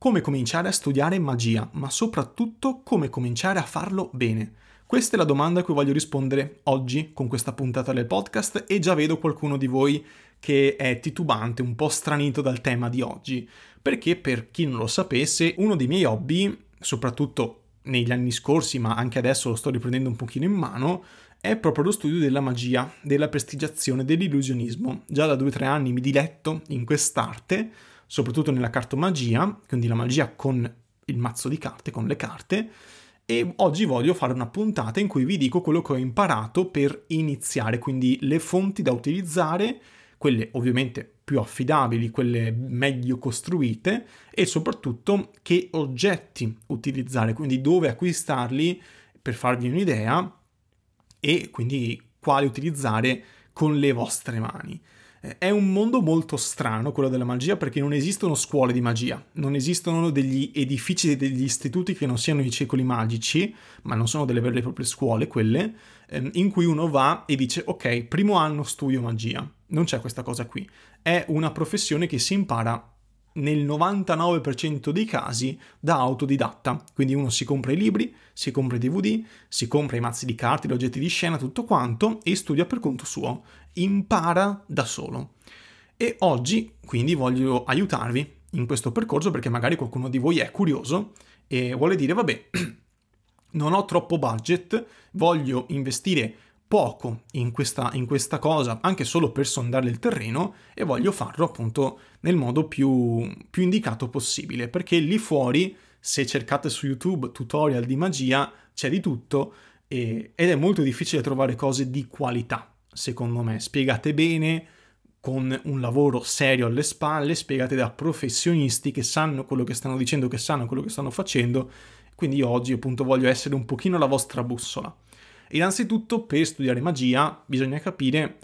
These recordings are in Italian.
Come cominciare a studiare magia, ma soprattutto come cominciare a farlo bene. Questa è la domanda a cui voglio rispondere oggi con questa puntata del podcast e già vedo qualcuno di voi che è titubante, un po' stranito dal tema di oggi, perché per chi non lo sapesse, uno dei miei hobby, soprattutto negli anni scorsi, ma anche adesso lo sto riprendendo un pochino in mano, è proprio lo studio della magia, della prestigiazione, dell'illusionismo. Già da due o tre anni mi diletto in quest'arte soprattutto nella cartomagia, quindi la magia con il mazzo di carte, con le carte, e oggi voglio fare una puntata in cui vi dico quello che ho imparato per iniziare, quindi le fonti da utilizzare, quelle ovviamente più affidabili, quelle meglio costruite e soprattutto che oggetti utilizzare, quindi dove acquistarli per farvi un'idea e quindi quali utilizzare con le vostre mani. È un mondo molto strano quello della magia perché non esistono scuole di magia, non esistono degli edifici, degli istituti che non siano i cicli magici, ma non sono delle vere e proprie scuole quelle, ehm, in cui uno va e dice ok, primo anno studio magia. Non c'è questa cosa qui. È una professione che si impara nel 99% dei casi da autodidatta. Quindi uno si compra i libri, si compra i DVD, si compra i mazzi di carte, gli oggetti di scena, tutto quanto e studia per conto suo. Impara da solo. E oggi quindi voglio aiutarvi in questo percorso perché magari qualcuno di voi è curioso e vuole dire vabbè, non ho troppo budget, voglio investire poco in questa, in questa, cosa, anche solo per sondare il terreno, e voglio farlo appunto nel modo più, più indicato possibile, perché lì fuori, se cercate su YouTube tutorial di magia, c'è di tutto e, ed è molto difficile trovare cose di qualità, secondo me, spiegate bene, con un lavoro serio alle spalle, spiegate da professionisti che sanno quello che stanno dicendo, che sanno quello che stanno facendo, quindi io oggi appunto voglio essere un pochino la vostra bussola. Innanzitutto per studiare magia bisogna capire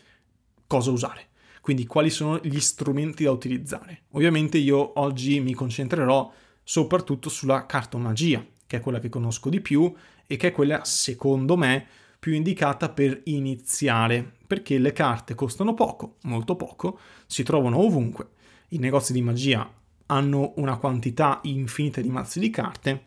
cosa usare, quindi quali sono gli strumenti da utilizzare. Ovviamente io oggi mi concentrerò soprattutto sulla cartomagia, che è quella che conosco di più e che è quella secondo me più indicata per iniziare, perché le carte costano poco, molto poco, si trovano ovunque. I negozi di magia hanno una quantità infinita di mazzi di carte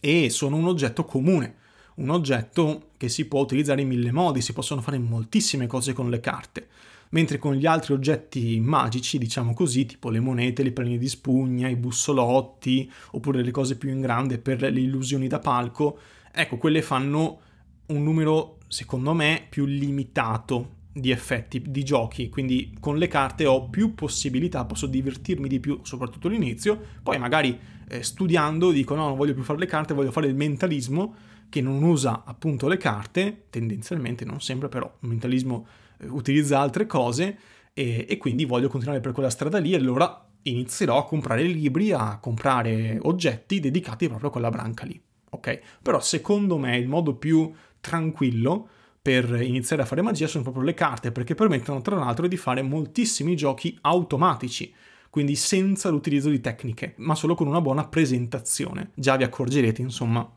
e sono un oggetto comune un oggetto che si può utilizzare in mille modi, si possono fare moltissime cose con le carte, mentre con gli altri oggetti magici, diciamo così, tipo le monete, le palline di spugna, i bussolotti, oppure le cose più in grande per le illusioni da palco, ecco, quelle fanno un numero, secondo me, più limitato di effetti, di giochi, quindi con le carte ho più possibilità, posso divertirmi di più, soprattutto all'inizio, poi magari eh, studiando dico no, non voglio più fare le carte, voglio fare il mentalismo, che non usa appunto le carte, tendenzialmente non sempre però, il mentalismo eh, utilizza altre cose e, e, quindi voglio continuare per quella strada lì e allora inizierò a comprare libri, a comprare oggetti dedicati proprio a quella branca lì, ok? Però secondo me il modo più tranquillo per iniziare a fare magia sono proprio le carte perché permettono tra l'altro di fare moltissimi giochi automatici quindi senza l'utilizzo di tecniche, ma solo con una buona presentazione. Già vi accorgerete, insomma,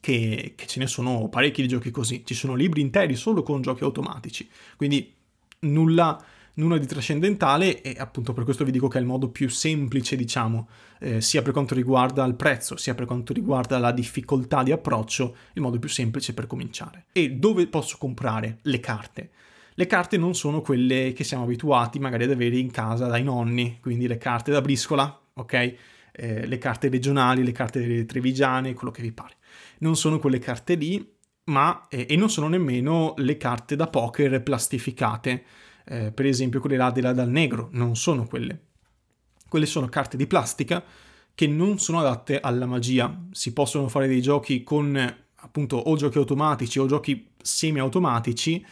che, che, ce ne sono parecchi di giochi così, ci sono libri interi solo con giochi automatici, quindi nulla, nulla di trascendentale e appunto per questo vi dico che è il modo più semplice, diciamo, eh, sia per quanto riguarda il prezzo, sia per quanto riguarda la difficoltà di approccio, il modo più semplice per cominciare. E dove posso comprare le carte? Le carte non sono quelle che siamo abituati magari ad avere in casa dai nonni, quindi le carte da briscola, ok? Eh, le carte regionali, le carte trevigiane, quello che vi pare non sono quelle carte lì, ma eh, e non sono nemmeno le carte da poker plastificate, eh, per esempio quelle là della dal negro, non sono quelle. Quelle sono carte di plastica che non sono adatte alla magia. Si possono fare dei giochi con appunto o giochi automatici o giochi semi-automatici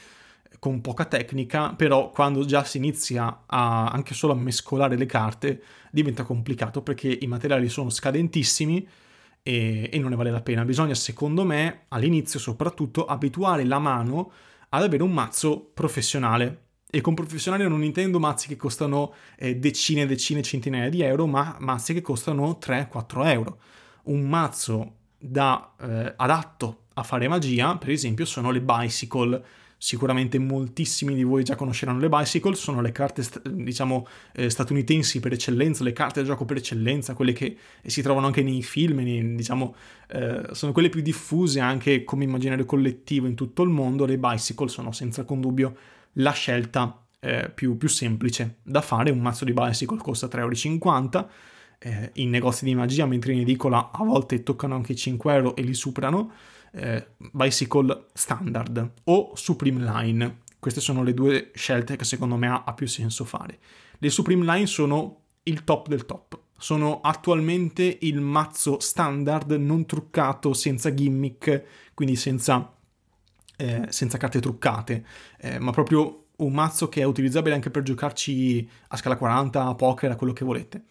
con poca tecnica, però quando già si inizia a, anche solo a mescolare le carte diventa complicato perché i materiali sono scadentissimi e, e non ne vale la pena. Bisogna, secondo me, all'inizio soprattutto, abituare la mano ad avere un mazzo professionale. E con professionale non intendo mazzi che costano eh, decine e decine, centinaia di euro, ma mazzi che costano 3-4 euro. Un mazzo da, eh, adatto a fare magia, per esempio, sono le bicycle. Sicuramente moltissimi di voi già conosceranno le Bicycle, sono le carte diciamo eh, statunitensi per eccellenza, le carte da gioco per eccellenza, quelle che si trovano anche nei film, nei, diciamo, eh, sono quelle più diffuse anche come immaginario collettivo in tutto il mondo, le Bicycle sono senza alcun dubbio la scelta eh, più, più, semplice da fare, un mazzo di Bicycle costa 3,50 euro, eh, in negozi di magia, mentre in edicola a volte toccano anche i 5 euro e li superano, eh, Bicycle Standard o Supreme Line. Queste sono le due scelte che secondo me ha, ha più senso fare. Le Supreme Line sono il top del top. Sono attualmente il mazzo standard non truccato, senza gimmick, quindi senza, eh, senza carte truccate, eh, ma proprio un mazzo che è utilizzabile anche per giocarci a scala 40, a poker, a quello che volete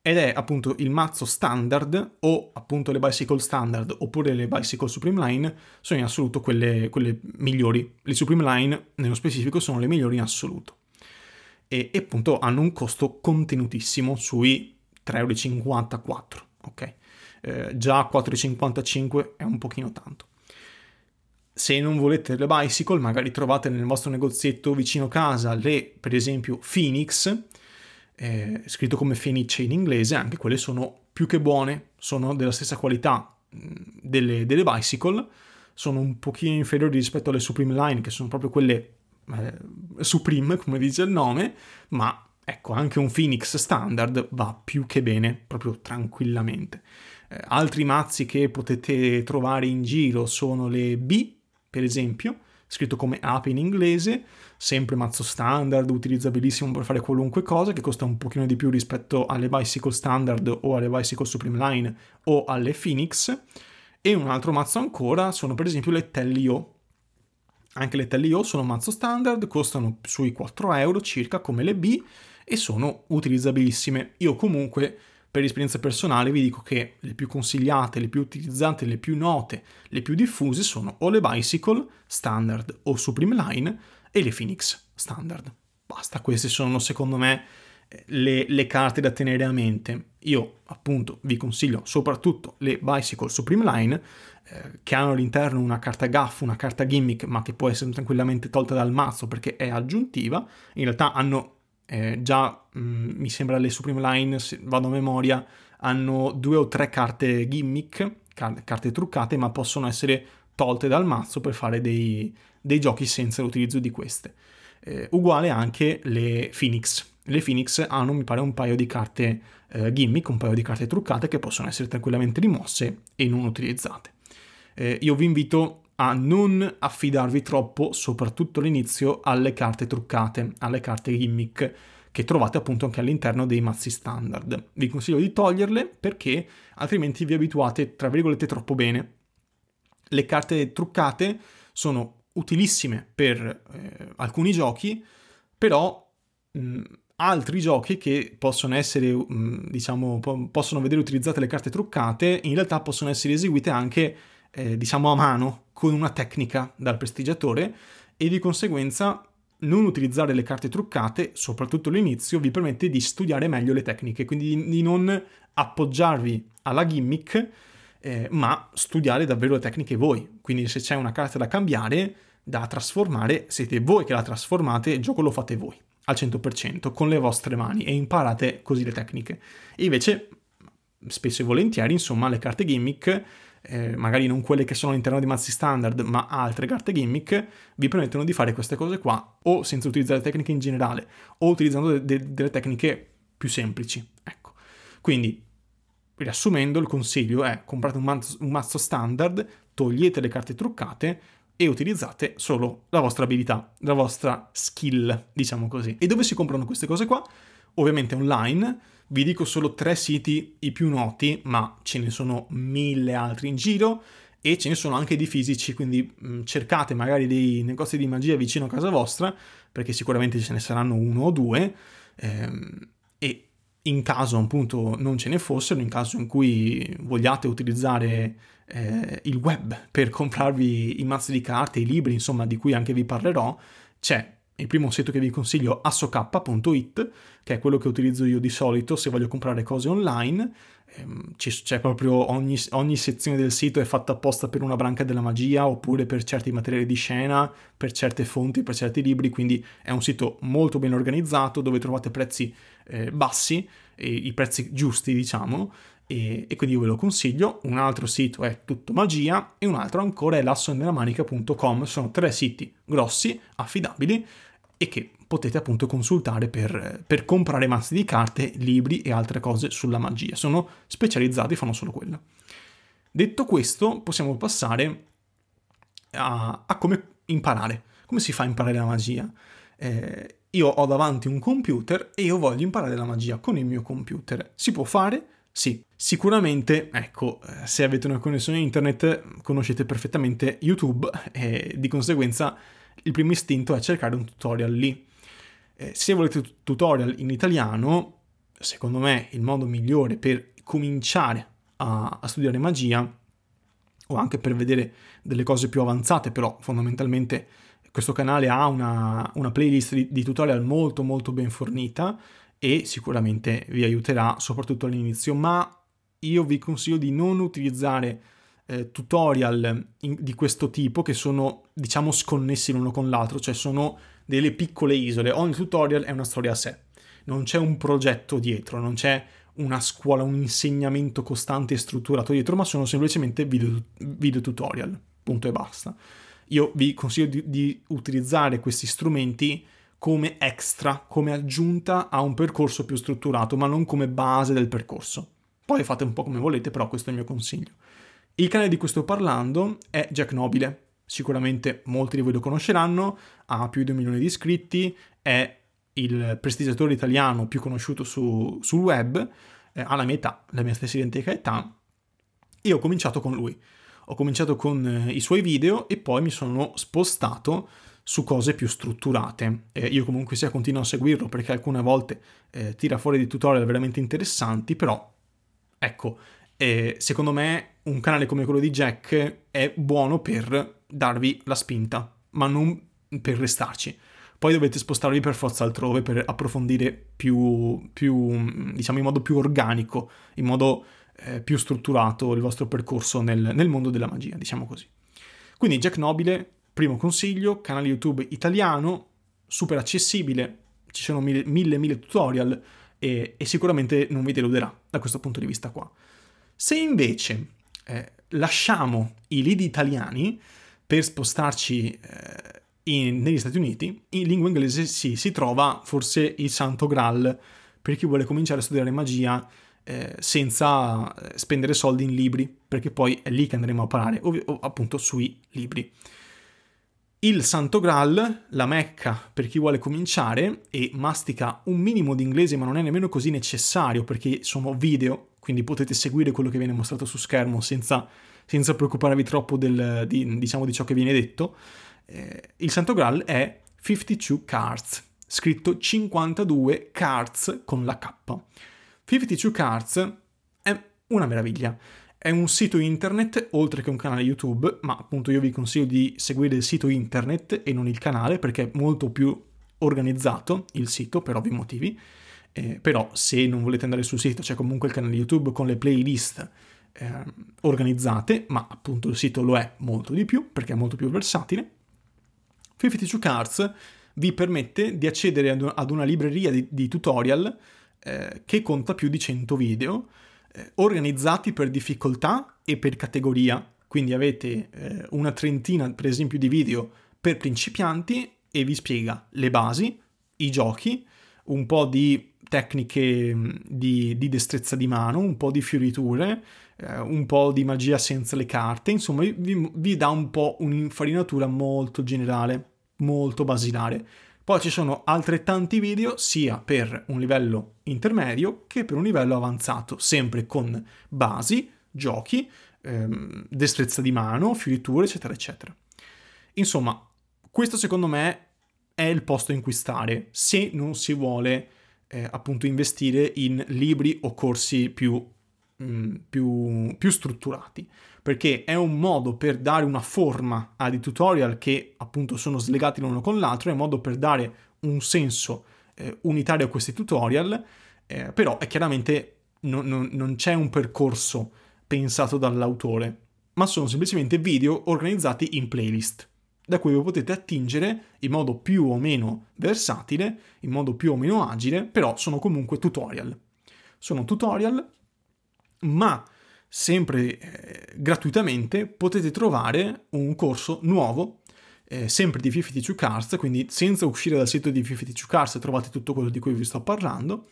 ed è appunto il mazzo standard o appunto le bicycle standard oppure le bicycle Supreme Line sono in assoluto quelle, quelle migliori. Le Supreme Line nello specifico sono le migliori in assoluto e, e appunto hanno un costo contenutissimo sui 3,54 euro, ok? Eh, già 4,55 è un pochino tanto. Se non volete le bicycle, magari trovate nel vostro negozietto vicino casa le, per esempio, Phoenix, eh, scritto come Fenice in inglese, anche quelle sono più che buone, sono della stessa qualità delle, delle bicycle, sono un pochino inferiori rispetto alle Supreme Line, che sono proprio quelle eh, Supreme, come dice il nome, ma ecco, anche un Phoenix standard va più che bene, proprio tranquillamente. Eh, altri mazzi che potete trovare in giro sono le B, per esempio, scritto come ape in inglese, sempre mazzo standard, utilizzabilissimo per fare qualunque cosa, che costa un pochino di più rispetto alle Bicycle Standard o alle Bicycle Supreme Line o alle Phoenix. E un altro mazzo ancora sono per esempio le Tellio. Anche le Tellio sono mazzo standard, costano sui 4 euro circa come le B e sono utilizzabilissime. Io comunque per esperienza personale vi dico che le più consigliate, le più utilizzate, le più note, le più diffuse sono o le Bicycle standard o Supreme Line e le Phoenix standard. Basta, queste sono secondo me le, le, carte da tenere a mente. Io appunto vi consiglio soprattutto le Bicycle Supreme Line eh, che hanno all'interno una carta gaff, una carta gimmick ma che può essere tranquillamente tolta dal mazzo perché è aggiuntiva. In realtà hanno eh, già mh, mm, mi sembra le Supreme Line, se vado a memoria, hanno due o tre carte gimmick, car- carte truccate ma possono essere tolte dal mazzo per fare dei, dei giochi senza l'utilizzo di queste. Eh, uguale anche le Phoenix. Le Phoenix hanno, mi pare, un paio di carte eh, gimmick, un paio di carte truccate che possono essere tranquillamente rimosse e non utilizzate. Eh, io vi invito a non affidarvi troppo, soprattutto all'inizio, alle carte truccate, alle carte gimmick che trovate appunto anche all'interno dei mazzi standard. Vi consiglio di toglierle perché altrimenti vi abituate, tra virgolette, troppo bene. Le carte truccate sono utilissime per eh, alcuni giochi, però mh, altri giochi che possono essere, mh, diciamo, po- possono vedere utilizzate le carte truccate, in realtà possono essere eseguite anche, eh, diciamo, a mano, con una tecnica dal prestigiatore, e di conseguenza non utilizzare le carte truccate, soprattutto all'inizio, vi permette di studiare meglio le tecniche, quindi di, di non appoggiarvi alla gimmick, eh, ma studiare davvero le tecniche voi. Quindi se c'è una carta da cambiare, da trasformare, siete voi che la trasformate, il gioco lo fate voi al 100% con le vostre mani e imparate così le tecniche. E invece, spesso e volentieri, insomma, le carte gimmick, eh, magari non quelle che sono all'interno di mazzi standard, ma altre carte gimmick, vi permettono di fare queste cose qua, o senza utilizzare tecniche in generale, o utilizzando de- de- delle tecniche più semplici. Ecco. Quindi, riassumendo, il consiglio è comprate un mazzo, un mazzo standard, togliete le carte truccate, e utilizzate solo la vostra abilità, la vostra skill, diciamo così. E dove si comprano queste cose qua? Ovviamente online, vi dico solo tre siti i più noti, ma ce ne sono mille altri in giro e ce ne sono anche di fisici, quindi mm, cercate magari dei negozi di magia vicino a casa vostra, perché sicuramente ce ne saranno uno o due, ehm, e in caso appunto non ce ne fossero, in caso in cui vogliate utilizzare eh, il web per comprarvi i mazzi di carte, i libri, insomma, di cui anche vi parlerò, c'è Il primo sito che vi consiglio è assok.it, che è quello che utilizzo io di solito se voglio comprare cose online. Ehm, c'è proprio ogni, ogni sezione del sito è fatta apposta per una branca della magia oppure per certi materiali di scena, per certe fonti, per certi libri, quindi è un sito molto ben organizzato dove trovate prezzi eh, bassi, i prezzi giusti diciamo, e, e, quindi io ve lo consiglio. Un altro sito è Tutto Magia e un altro ancora è lassonellamanica.com. Sono tre siti grossi, affidabili e che potete appunto consultare per, per, comprare mazzi di carte, libri e altre cose sulla magia. Sono specializzati, fanno solo quello. Detto questo, possiamo passare a, a come imparare. Come si fa a imparare la magia? Eh, io ho davanti un computer e io voglio imparare la magia con il mio computer. Si può fare? Sì, sicuramente, ecco, eh, se avete una connessione internet conoscete perfettamente YouTube e di conseguenza il primo istinto è cercare un tutorial lì. Eh, se volete tutorial in italiano, secondo me il modo migliore per cominciare a, a studiare magia o anche per vedere delle cose più avanzate, però fondamentalmente questo canale ha una, una playlist di, di tutorial molto molto ben fornita e sicuramente vi aiuterà soprattutto all'inizio, ma io vi consiglio di non utilizzare eh, tutorial in, di questo tipo che sono diciamo sconnessi l'uno con l'altro, cioè sono delle piccole isole, ogni tutorial è una storia a sé, non c'è un progetto dietro, non c'è una scuola, un insegnamento costante e strutturato dietro, ma sono semplicemente video, video tutorial, punto e basta. Io vi consiglio di, di utilizzare questi strumenti come extra, come aggiunta a un percorso più strutturato, ma non come base del percorso. Poi fate un po' come volete, però questo è il mio consiglio. Il canale di cui sto parlando è Jack Nobile. Sicuramente molti di voi lo conosceranno, ha più di un milione di iscritti, è il prestigiatore italiano più conosciuto su, sul web, eh, ha la mia età, la mia stessa identica età, e ho cominciato con lui. Ho cominciato con eh, i suoi video e poi mi sono spostato su cose più strutturate. Eh, io comunque sia continuo a seguirlo perché alcune volte eh, tira fuori dei tutorial veramente interessanti, però ecco, eh, secondo me un canale come quello di Jack è buono per darvi la spinta, ma non per restarci. Poi dovete spostarvi per forza altrove per approfondire più, più diciamo in modo più organico, in modo eh, più strutturato il vostro percorso nel, nel mondo della magia, diciamo così. Quindi Jack Nobile Primo consiglio, canale YouTube italiano, super accessibile, ci sono mille, mille, mille tutorial e, e, sicuramente non vi deluderà da questo punto di vista qua. Se invece eh, lasciamo i lead italiani per spostarci eh, in, negli Stati Uniti, in lingua inglese sì, si trova forse il santo graal per chi vuole cominciare a studiare magia eh, senza eh, spendere soldi in libri, perché poi è lì che andremo a parare, ov- appunto sui libri. Il Santo Graal, la Mecca per chi vuole cominciare e mastica un minimo di inglese ma non è nemmeno così necessario perché sono video, quindi potete seguire quello che viene mostrato su schermo senza, senza preoccuparvi troppo del, di, diciamo, di ciò che viene detto. Eh, il Santo Graal è 52 Cards, scritto 52 Cards con la K. 52 Cards è una meraviglia. È un sito internet oltre che un canale YouTube, ma appunto io vi consiglio di seguire il sito internet e non il canale perché è molto più organizzato il sito per ovvi motivi. Eh, però se non volete andare sul sito c'è comunque il canale YouTube con le playlist eh, organizzate, ma appunto il sito lo è molto di più perché è molto più versatile. 52 Cards vi permette di accedere ad una libreria di, di tutorial eh, che conta più di 100 video eh, organizzati per difficoltà e per categoria. Quindi avete eh, una trentina, per esempio, di video per principianti e vi spiega le basi, i giochi, un po' di tecniche mm, di, di destrezza di mano, un po' di fioriture, eh, un po' di magia senza le carte, insomma vi, vi dà un po' un'infarinatura molto generale, molto basilare. Poi ci sono altrettanti video sia per un livello intermedio che per un livello avanzato, sempre con basi, giochi, ehm, destrezza di mano, fioriture, eccetera, eccetera. Insomma, questo secondo me è il posto in cui stare se non si vuole eh, appunto investire in libri o corsi più mh, mm, più, più strutturati, perché è un modo per dare una forma a dei tutorial che appunto sono slegati l'uno con l'altro, è un modo per dare un senso eh, unitario a questi tutorial, eh, però è chiaramente non, non, non c'è un percorso pensato dall'autore, ma sono semplicemente video organizzati in playlist da cui vi potete attingere in modo più o meno versatile, in modo più o meno agile, però sono comunque tutorial. Sono tutorial, ma sempre eh, gratuitamente potete trovare un corso nuovo, eh, sempre di 52 Cars, quindi senza uscire dal sito di 52 Cars trovate tutto quello di cui vi sto parlando,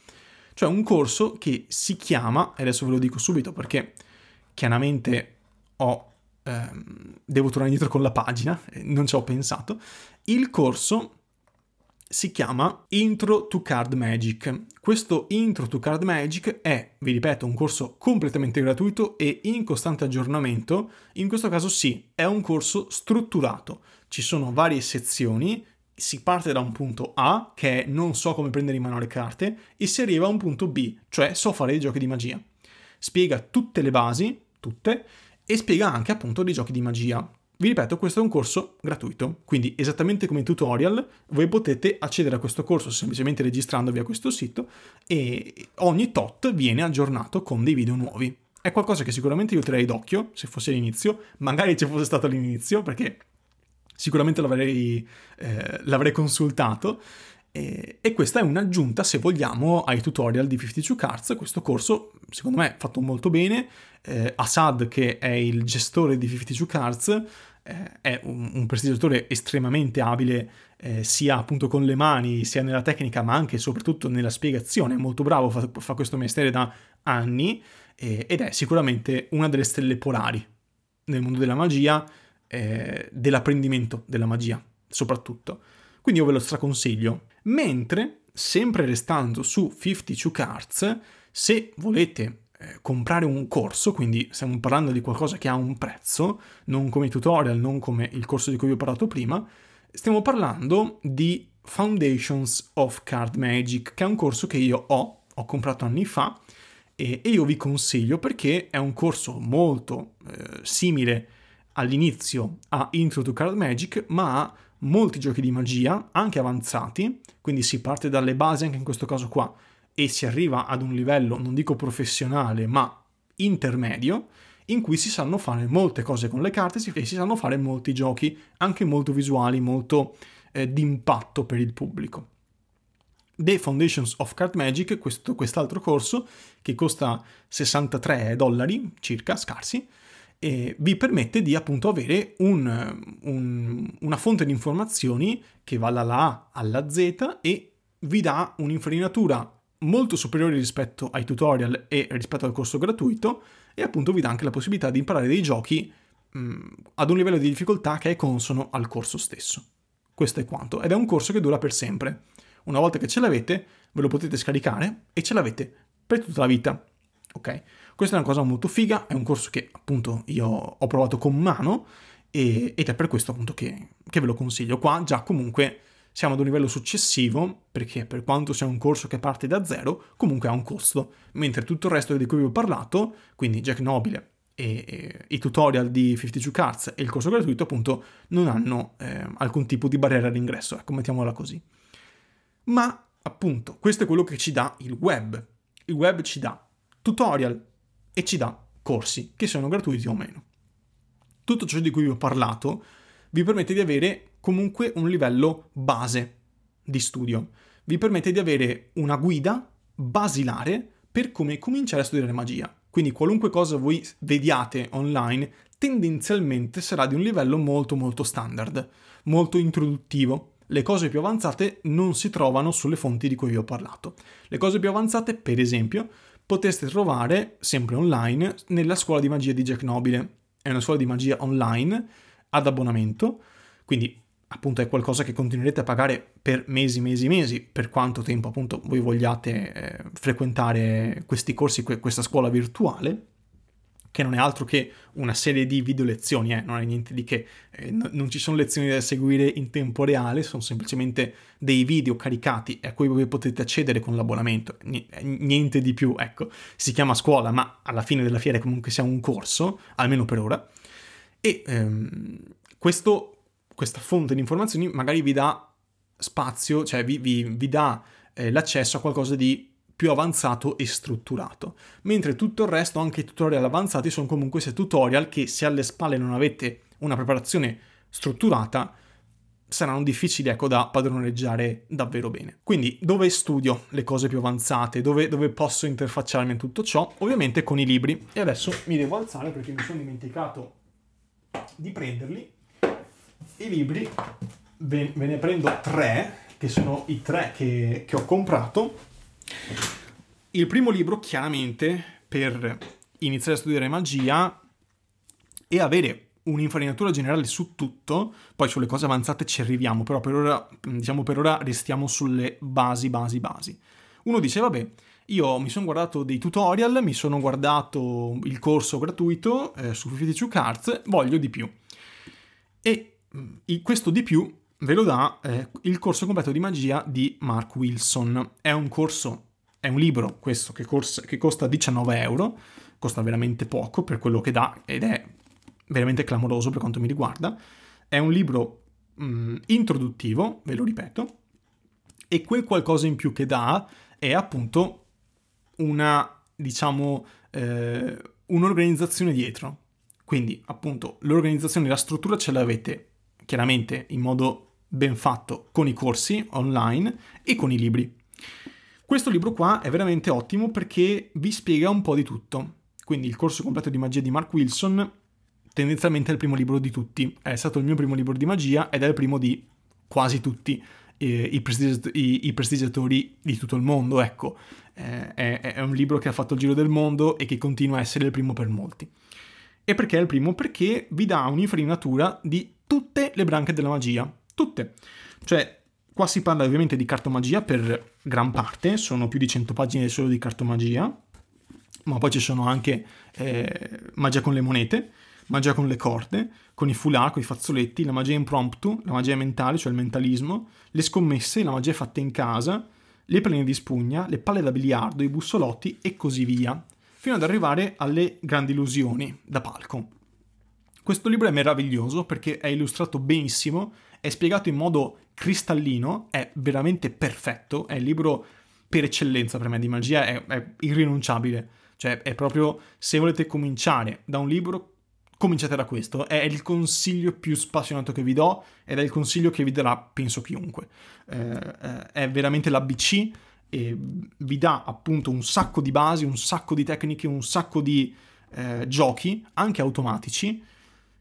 cioè un corso che si chiama, adesso ve lo dico subito perché chiaramente ho ehm, devo tornare indietro con la pagina, eh, non ci ho pensato. Il corso si chiama Intro to Card Magic. Questo Intro to Card Magic è, vi ripeto, un corso completamente gratuito e in costante aggiornamento. In questo caso sì, è un corso strutturato. Ci sono varie sezioni, si parte da un punto A, che è non so come prendere in mano le carte, e si arriva a un punto B, cioè so fare i giochi di magia. Spiega tutte le basi, tutte, e spiega anche appunto dei giochi di magia. Vi ripeto, questo è un corso gratuito, quindi esattamente come tutorial voi potete accedere a questo corso semplicemente registrandovi a questo sito e ogni tot viene aggiornato con dei video nuovi. È qualcosa che sicuramente io terrei d'occhio se fosse l'inizio, magari ci fosse stato l'inizio perché sicuramente l'avrei, eh, l'avrei consultato e, questa è un'aggiunta, se vogliamo, ai tutorial di 52 Cards. Questo corso, secondo me, è fatto molto bene. Eh, Assad, che è il gestore di 52 Cards, eh, è un, un prestigiatore estremamente abile, eh, sia appunto con le mani, sia nella tecnica, ma anche e soprattutto nella spiegazione. È molto bravo, fa, fa questo mestiere da anni ed è sicuramente una delle stelle polari nel mondo della magia, eh, dell'apprendimento della magia, soprattutto. Quindi io ve lo straconsiglio. Mentre, sempre restando su 52 Cards, se volete eh, comprare un corso, quindi stiamo parlando di qualcosa che ha un prezzo, non come tutorial, non come il corso di cui vi ho parlato prima, stiamo parlando di Foundations of Card Magic, che è un corso che io ho, ho comprato anni fa e, e io vi consiglio perché è un corso molto eh, simile all'inizio a Intro to Card Magic, ma ha molti giochi di magia, anche avanzati, quindi si parte dalle basi anche in questo caso qua e si arriva ad un livello, non dico professionale, ma intermedio, in cui si sanno fare molte cose con le carte e si sanno fare molti giochi, anche molto visuali, molto eh, d'impatto per il pubblico. The Foundations of Card Magic, questo, quest'altro corso, che costa 63 dollari circa, scarsi, e vi permette di appunto avere un, un, una fonte di informazioni che va dalla A alla Z e vi dà un'infarinatura molto superiore rispetto ai tutorial e rispetto al corso gratuito e appunto vi dà anche la possibilità di imparare dei giochi mh, ad un livello di difficoltà che è consono al corso stesso. Questo è quanto ed è un corso che dura per sempre. Una volta che ce l'avete ve lo potete scaricare e ce l'avete per tutta la vita. Ok? Questa è una cosa molto figa, è un corso che appunto io ho provato con mano e, ed è per questo appunto che, che ve lo consiglio. Qua già comunque siamo ad un livello successivo, perché per quanto sia un corso che parte da zero, comunque ha un costo, mentre tutto il resto di cui vi ho parlato, quindi Jack Nobile e, e i tutorial di 52 Cards e il corso gratuito, appunto, non hanno eh, alcun tipo di barriera all'ingresso, ecco, mettiamola così. Ma, appunto, questo è quello che ci dà il web. Il web ci dà tutorial, e ci dà corsi, che sono gratuiti o meno. Tutto ciò di cui vi ho parlato vi permette di avere comunque un livello base di studio, vi permette di avere una guida basilare per come cominciare a studiare magia. Quindi qualunque cosa voi vediate online tendenzialmente sarà di un livello molto molto standard, molto introduttivo. Le cose più avanzate non si trovano sulle fonti di cui vi ho parlato. Le cose più avanzate, per esempio, potreste trovare sempre online nella scuola di magia di Jack Nobile. È una scuola di magia online ad abbonamento, quindi appunto è qualcosa che continuerete a pagare per mesi, mesi, mesi, per quanto tempo appunto voi vogliate eh, frequentare questi corsi, questa scuola virtuale. che non è altro che una serie di video lezioni, eh, non è niente di che, eh, n- non ci sono lezioni da seguire in tempo reale, sono semplicemente dei video caricati a cui voi potete accedere con l'abbonamento, N- niente di più, ecco, si chiama scuola, ma alla fine della fiera comunque sia un corso, almeno per ora, e ehm, questo, questa fonte di informazioni magari vi dà spazio, cioè vi, vi, vi dà eh, l'accesso a qualcosa di più avanzato e strutturato. Mentre tutto il resto, anche i tutorial avanzati, sono comunque se tutorial che se alle spalle non avete una preparazione strutturata, saranno difficili ecco, da padroneggiare davvero bene. Quindi dove studio le cose più avanzate, dove, dove posso interfacciarmi in tutto ciò? Ovviamente con i libri. E adesso mi devo alzare perché mi sono dimenticato di prenderli. I libri ve, ne prendo tre, che sono i tre che, che ho comprato il primo libro, chiaramente, per iniziare a studiare magia e avere un'infarinatura generale su tutto, poi sulle cose avanzate ci arriviamo, però per ora, diciamo per ora restiamo sulle basi, basi, basi. Uno dice, vabbè, io mi sono guardato dei tutorial, mi sono guardato il corso gratuito eh, su 52 Cards, voglio di più. E questo di più ve lo dà eh, il corso completo di magia di Mark Wilson. È un corso, è un libro questo che, corsa, che costa 19 euro, costa veramente poco per quello che dà ed è veramente clamoroso per quanto mi riguarda. È un libro mh, mm, introduttivo, ve lo ripeto, e quel qualcosa in più che dà è appunto una, diciamo, eh, un'organizzazione dietro. Quindi, appunto, l'organizzazione, la struttura ce l'avete chiaramente in modo ben fatto con i corsi online e con i libri. Questo libro qua è veramente ottimo perché vi spiega un po' di tutto. Quindi il corso completo di magia di Mark Wilson tendenzialmente è il primo libro di tutti. È stato il mio primo libro di magia ed è il primo di quasi tutti eh, i, prestigiat- i, i, prestigiatori di tutto il mondo. Ecco, eh, è, è un libro che ha fatto il giro del mondo e che continua a essere il primo per molti. E perché è il primo? Perché vi dà un'infarinatura di tutte le branche della magia tutte. Cioè, qua si parla ovviamente di cartomagia per gran parte, sono più di 100 pagine solo di cartomagia, ma poi ci sono anche eh, magia con le monete, magia con le corde, con i foulard, con i fazzoletti, la magia impromptu, la magia mentale, cioè il mentalismo, le scommesse, la magia fatta in casa, le paline di spugna, le palle da biliardo, i bussolotti e così via, fino ad arrivare alle grandi illusioni da palco. Questo libro è meraviglioso perché è illustrato benissimo è spiegato in modo cristallino, è veramente perfetto, è il libro per eccellenza per me di magia, è, è irrinunciabile. Cioè, è proprio, se volete cominciare da un libro, cominciate da questo. È il consiglio più spassionato che vi do ed è il consiglio che vi darà, penso, chiunque. Eh, eh è veramente l'ABC e vi dà appunto un sacco di basi, un sacco di tecniche, un sacco di eh, giochi, anche automatici,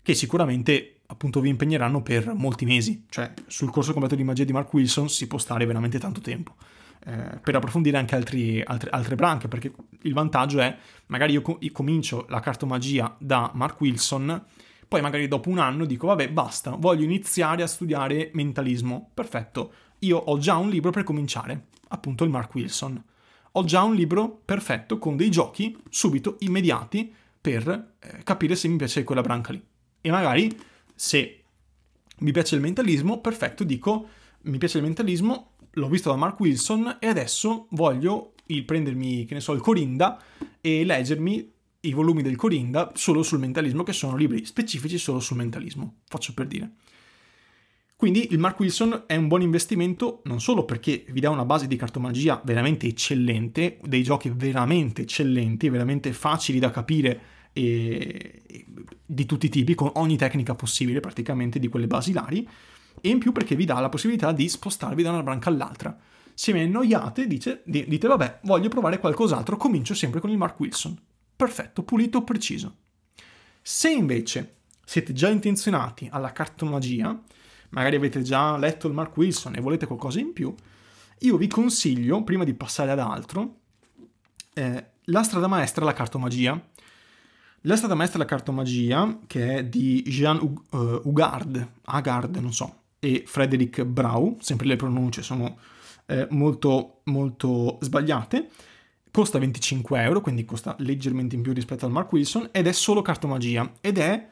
che sicuramente appunto vi impegneranno per molti mesi, cioè sul corso completo di magia di Mark Wilson si può stare veramente tanto tempo. Eh, per approfondire anche altri, altre, altre, branche, perché il vantaggio è magari io, co- io comincio la cartomagia da Mark Wilson, poi magari dopo un anno dico vabbè basta, voglio iniziare a studiare mentalismo, perfetto, io ho già un libro per cominciare, appunto il Mark Wilson. Ho già un libro perfetto con dei giochi subito immediati per eh, capire se mi piace quella branca lì. E magari se mi piace il mentalismo, perfetto, dico mi piace il mentalismo, l'ho visto da Mark Wilson e adesso voglio il prendermi, che ne so, il Corinda e leggermi i volumi del Corinda solo sul mentalismo, che sono libri specifici solo sul mentalismo, faccio per dire. Quindi il Mark Wilson è un buon investimento non solo perché vi dà una base di cartomagia veramente eccellente, dei giochi veramente eccellenti, veramente facili da capire e, di tutti i tipi, con ogni tecnica possibile praticamente di quelle basilari, e in più perché vi dà la possibilità di spostarvi da una branca all'altra. Se mi annoiate, dite, dite vabbè, voglio provare qualcos'altro, comincio sempre con il Mark Wilson. Perfetto, pulito, preciso. Se invece siete già intenzionati alla cartomagia, magari avete già letto il Mark Wilson e volete qualcosa in più, io vi consiglio, prima di passare ad altro, eh, la strada maestra alla cartomagia, la strada maestra della cartomagia, che è di Jean uh, Ugard, Agard, non so, e Frederick Brau, sempre le pronunce sono eh, molto, molto sbagliate, costa 25 euro, quindi costa leggermente in più rispetto al Mark Wilson, ed è solo cartomagia, ed è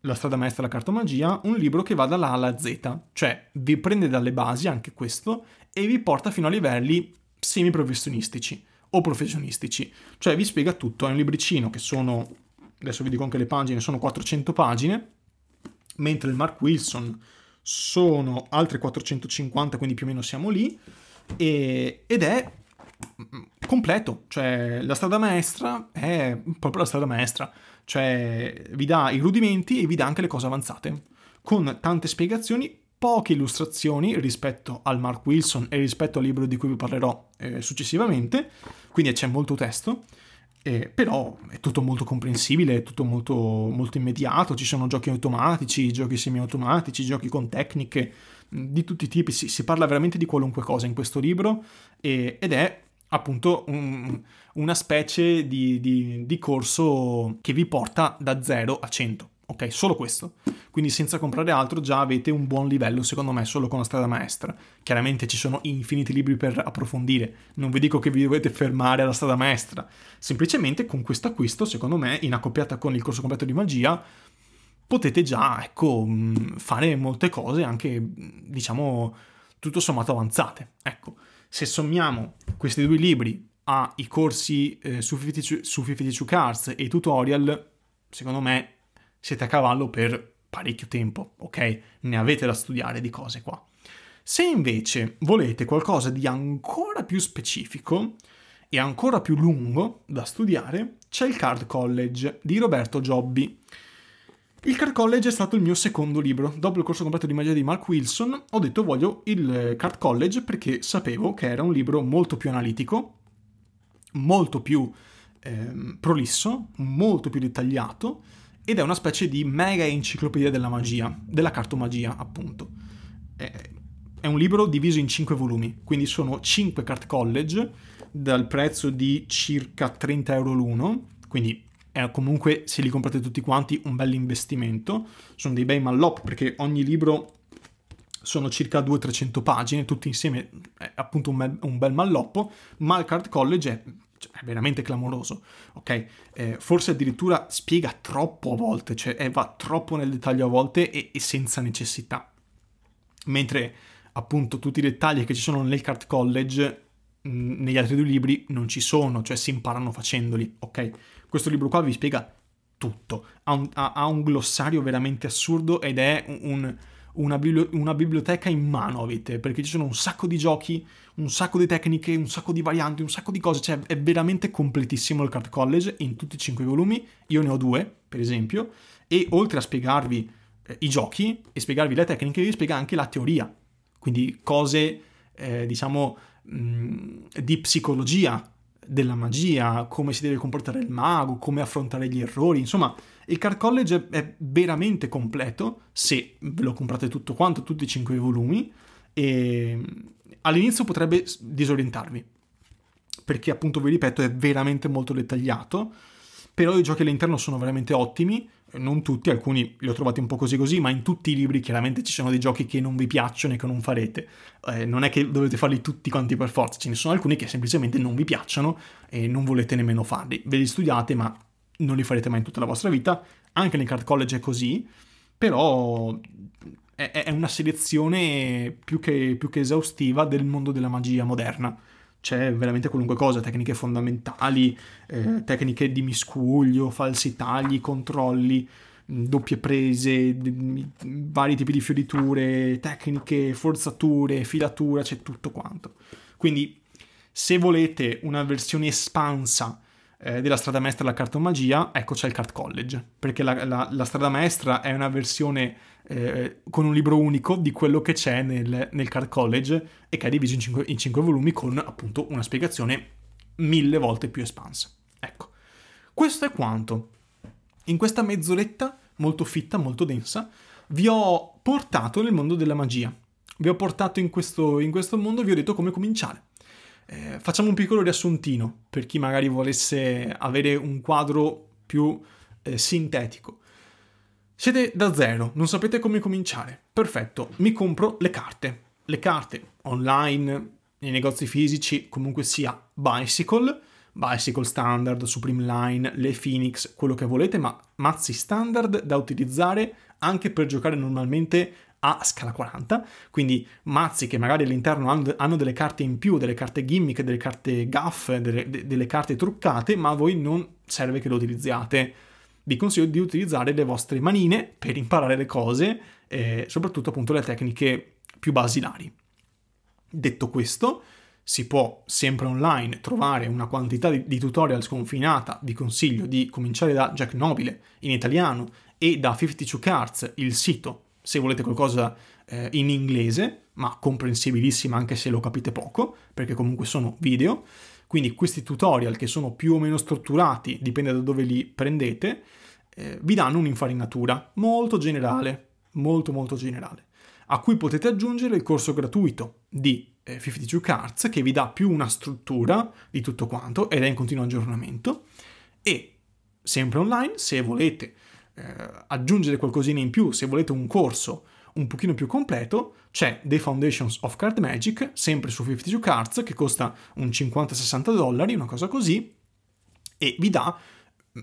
la strada maestra della cartomagia, un libro che va dalla A alla Z, cioè vi prende dalle basi anche questo e vi porta fino a livelli semi-professionistici o professionistici, cioè vi spiega tutto, è un libricino che sono, adesso vi dico anche le pagine, sono 400 pagine, mentre il Mark Wilson sono altre 450, quindi più o meno siamo lì, e, ed è completo, cioè la strada maestra è proprio la strada maestra, cioè vi dà i rudimenti e vi dà anche le cose avanzate, con tante spiegazioni, poche illustrazioni rispetto al Mark Wilson e rispetto al libro di cui vi parlerò eh, successivamente, quindi c'è molto testo, eh, però è tutto molto comprensibile, è tutto molto, molto immediato, ci sono giochi automatici, giochi semi-automatici, giochi con tecniche di tutti i tipi, si, si parla veramente di qualunque cosa in questo libro e, ed è appunto un, una specie di, di, di, corso che vi porta da 0 a 100. Ok, solo questo. Quindi senza comprare altro già avete un buon livello, secondo me, solo con la strada maestra. Chiaramente ci sono infiniti libri per approfondire. Non vi dico che vi dovete fermare alla strada maestra. Semplicemente con questo acquisto, secondo me, in accoppiata con il corso completo di magia, potete già, ecco, mm, fare molte cose anche, diciamo, tutto sommato avanzate. Ecco se sommiamo questi due libri ai corsi eh, su 52 Cards e i tutorial, secondo me siete a cavallo per parecchio tempo, ok? Ne avete da studiare di cose qua. Se invece volete qualcosa di ancora più specifico e ancora più lungo da studiare, c'è il Card College di Roberto Giobbi. Il Card College è stato il mio secondo libro. Dopo il corso completo di magia di Mark Wilson, ho detto voglio il Card College perché sapevo che era un libro molto più analitico, molto più eh, prolisso, molto più dettagliato ed è una specie di mega enciclopedia della magia, della cartomagia appunto. È un libro diviso in 5 volumi, quindi sono 5 Card College dal prezzo di circa 30 euro l'uno, quindi è comunque, se li comprate tutti quanti, un bel investimento. Sono dei bei mallop perché ogni libro sono circa 200-300 pagine, tutti insieme è appunto un bel, un bel malloppo, ma il Card College è, cioè, è veramente clamoroso, ok? Eh, forse addirittura spiega troppo a volte, cioè eh, va troppo nel dettaglio a volte e, e, senza necessità. Mentre appunto tutti i dettagli che ci sono nel Card College negli altri due libri non ci sono, cioè si imparano facendoli, ok? Questo libro qua vi spiega tutto, ha un, ha, ha un glossario veramente assurdo ed è un, una, una, biblioteca in mano avete, perché ci sono un sacco di giochi, un sacco di tecniche, un sacco di varianti, un sacco di cose, cioè è veramente completissimo il Card College in tutti i cinque volumi, io ne ho due, per esempio, e oltre a spiegarvi eh, i giochi e spiegarvi le tecniche, vi spiega anche la teoria, quindi cose, eh, diciamo, di psicologia, della magia, come si deve comportare il mago, come affrontare gli errori, insomma, il Card College è veramente completo se ve lo comprate tutto quanto, tutti i cinque volumi, e all'inizio potrebbe disorientarvi, perché appunto vi ripeto è veramente molto dettagliato, però i giochi all'interno sono veramente ottimi non tutti, alcuni li ho trovati un po' così così, ma in tutti i libri chiaramente ci sono dei giochi che non vi piacciono e che non farete. Eh, non è che dovete farli tutti quanti per forza, ce ne sono alcuni che semplicemente non vi piacciono e non volete nemmeno farli. Ve li studiate, ma non li farete mai in tutta la vostra vita. Anche nel card college è così, però è, è una selezione più che, più che esaustiva del mondo della magia moderna c'è veramente qualunque cosa, tecniche fondamentali, eh, tecniche di miscuglio, falsi tagli, controlli, doppie prese, vari tipi di fioriture, tecniche, forzature, filatura, c'è tutto quanto. Quindi se volete una versione espansa eh, della strada maestra della cartomagia, ecco c'è il Card College, perché la, la, la strada maestra è una versione eh, con un libro unico di quello che c'è nel, nel Card College e che è diviso in cinque, in cinque volumi con appunto una spiegazione mille volte più espansa. Ecco, questo è quanto. In questa mezz'oretta molto fitta, molto densa, vi ho portato nel mondo della magia. Vi ho portato in questo, in questo mondo vi ho detto come cominciare. Eh, facciamo un piccolo riassuntino per chi magari volesse avere un quadro più eh, sintetico. Siete da zero, non sapete come cominciare. Perfetto, mi compro le carte. Le carte online, nei negozi fisici, comunque sia Bicycle, Bicycle Standard, Supreme Line, le Phoenix, quello che volete, ma mazzi standard da utilizzare anche per giocare normalmente a scala 40, quindi mazzi che magari all'interno hanno, delle carte in più, delle carte gimmick, delle carte gaff, delle, delle carte truccate, ma a voi non serve che lo utilizziate. Vi consiglio di utilizzare le vostre manine per imparare le cose, eh, soprattutto appunto le tecniche più basilari. Detto questo, si può sempre online trovare una quantità di, di, tutorial sconfinata, vi consiglio di cominciare da Jack Nobile in italiano e da 52 Cards, il sito, se volete qualcosa eh, in inglese, ma comprensibilissima anche se lo capite poco, perché comunque sono video. Quindi questi tutorial che sono più o meno strutturati, dipende da dove li prendete, eh, vi danno un'infarinatura molto generale, molto molto generale a cui potete aggiungere il corso gratuito di eh, 52 Cards che vi dà più una struttura di tutto quanto ed è in continuo aggiornamento e sempre online se volete eh, aggiungere qualcosina in più, se volete un corso un pochino più completo, c'è The Foundations of Card Magic, sempre su 52 Cards, che costa un 50-60 dollari, una cosa così, e vi dà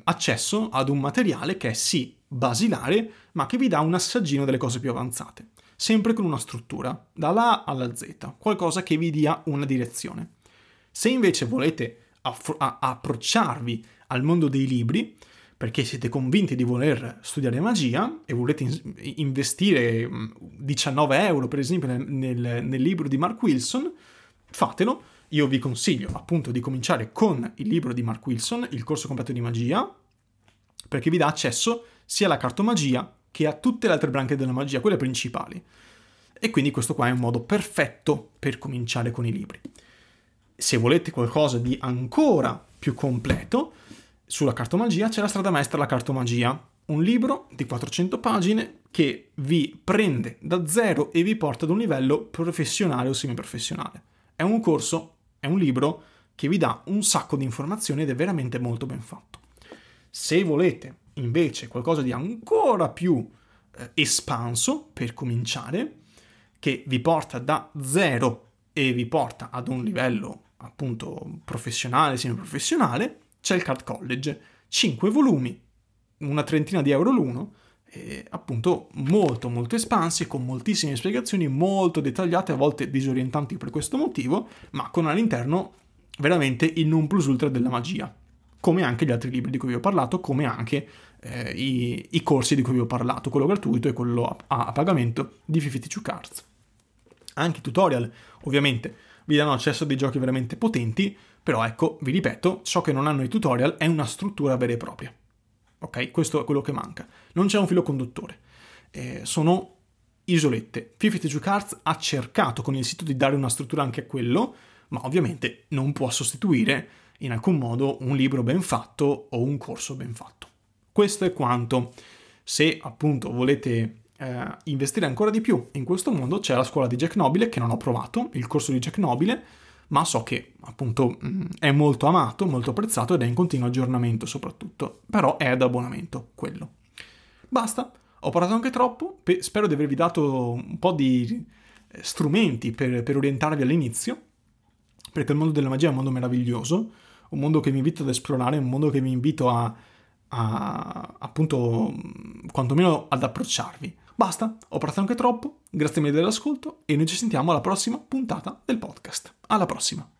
accesso ad un materiale che è sì basilare, ma che vi dà un assaggino delle cose più avanzate sempre con una struttura, dalla A alla Z, qualcosa che vi dia una direzione. Se invece volete aff- a- approcciarvi al mondo dei libri, perché siete convinti di voler studiare magia e volete in- investire 19 mm, euro per esempio nel, nel, nel libro di Mark Wilson, fatelo. Io vi consiglio appunto di cominciare con il libro di Mark Wilson, il corso completo di magia, perché vi dà accesso sia alla cartomagia che ha tutte le altre branche della magia, quelle principali. E quindi questo qua è un modo perfetto per cominciare con i libri. Se volete qualcosa di ancora più completo, sulla cartomagia c'è la strada maestra La cartomagia, un libro di 400 pagine che vi prende da zero e vi porta ad un livello professionale o semiprofessionale. È un corso, è un libro che vi dà un sacco di informazioni ed è veramente molto ben fatto. Se volete invece qualcosa di ancora più eh, espanso per cominciare, che vi porta da zero e vi porta ad un livello appunto professionale, semiprofessionale, c'è il Card College, 5 volumi, una trentina di euro l'uno, appunto molto molto espansi, con moltissime spiegazioni molto dettagliate, a volte disorientanti per questo motivo, ma con all'interno veramente il non plus ultra della magia come anche gli altri libri di cui vi ho parlato, come anche eh, i, i, corsi di cui vi ho parlato, quello gratuito e quello a, a pagamento di 52 Cards. Anche i tutorial, ovviamente, vi danno accesso a dei giochi veramente potenti, però ecco, vi ripeto, ciò che non hanno i tutorial è una struttura vera e propria. Ok? Questo è quello che manca. Non c'è un filo conduttore. Eh, sono isolette. 52 Cards ha cercato con il sito di dare una struttura anche a quello, ma ovviamente non può sostituire in alcun modo un libro ben fatto o un corso ben fatto. Questo è quanto. Se appunto volete eh, investire ancora di più in questo mondo, c'è la scuola di Jack Nobile che non ho provato, il corso di Jack Nobile, ma so che appunto mm, è molto amato, molto apprezzato ed è in continuo aggiornamento soprattutto, però è ad abbonamento quello. Basta, ho parlato anche troppo, pe- spero di avervi dato un po' di eh, strumenti per, per orientarvi all'inizio, perché il mondo della magia è un mondo meraviglioso, un mondo che vi invito ad esplorare, un mondo che vi invito a, a appunto, quantomeno ad approcciarvi. Basta, ho parlato anche troppo, grazie mille dell'ascolto e noi ci sentiamo alla prossima puntata del podcast. Alla prossima!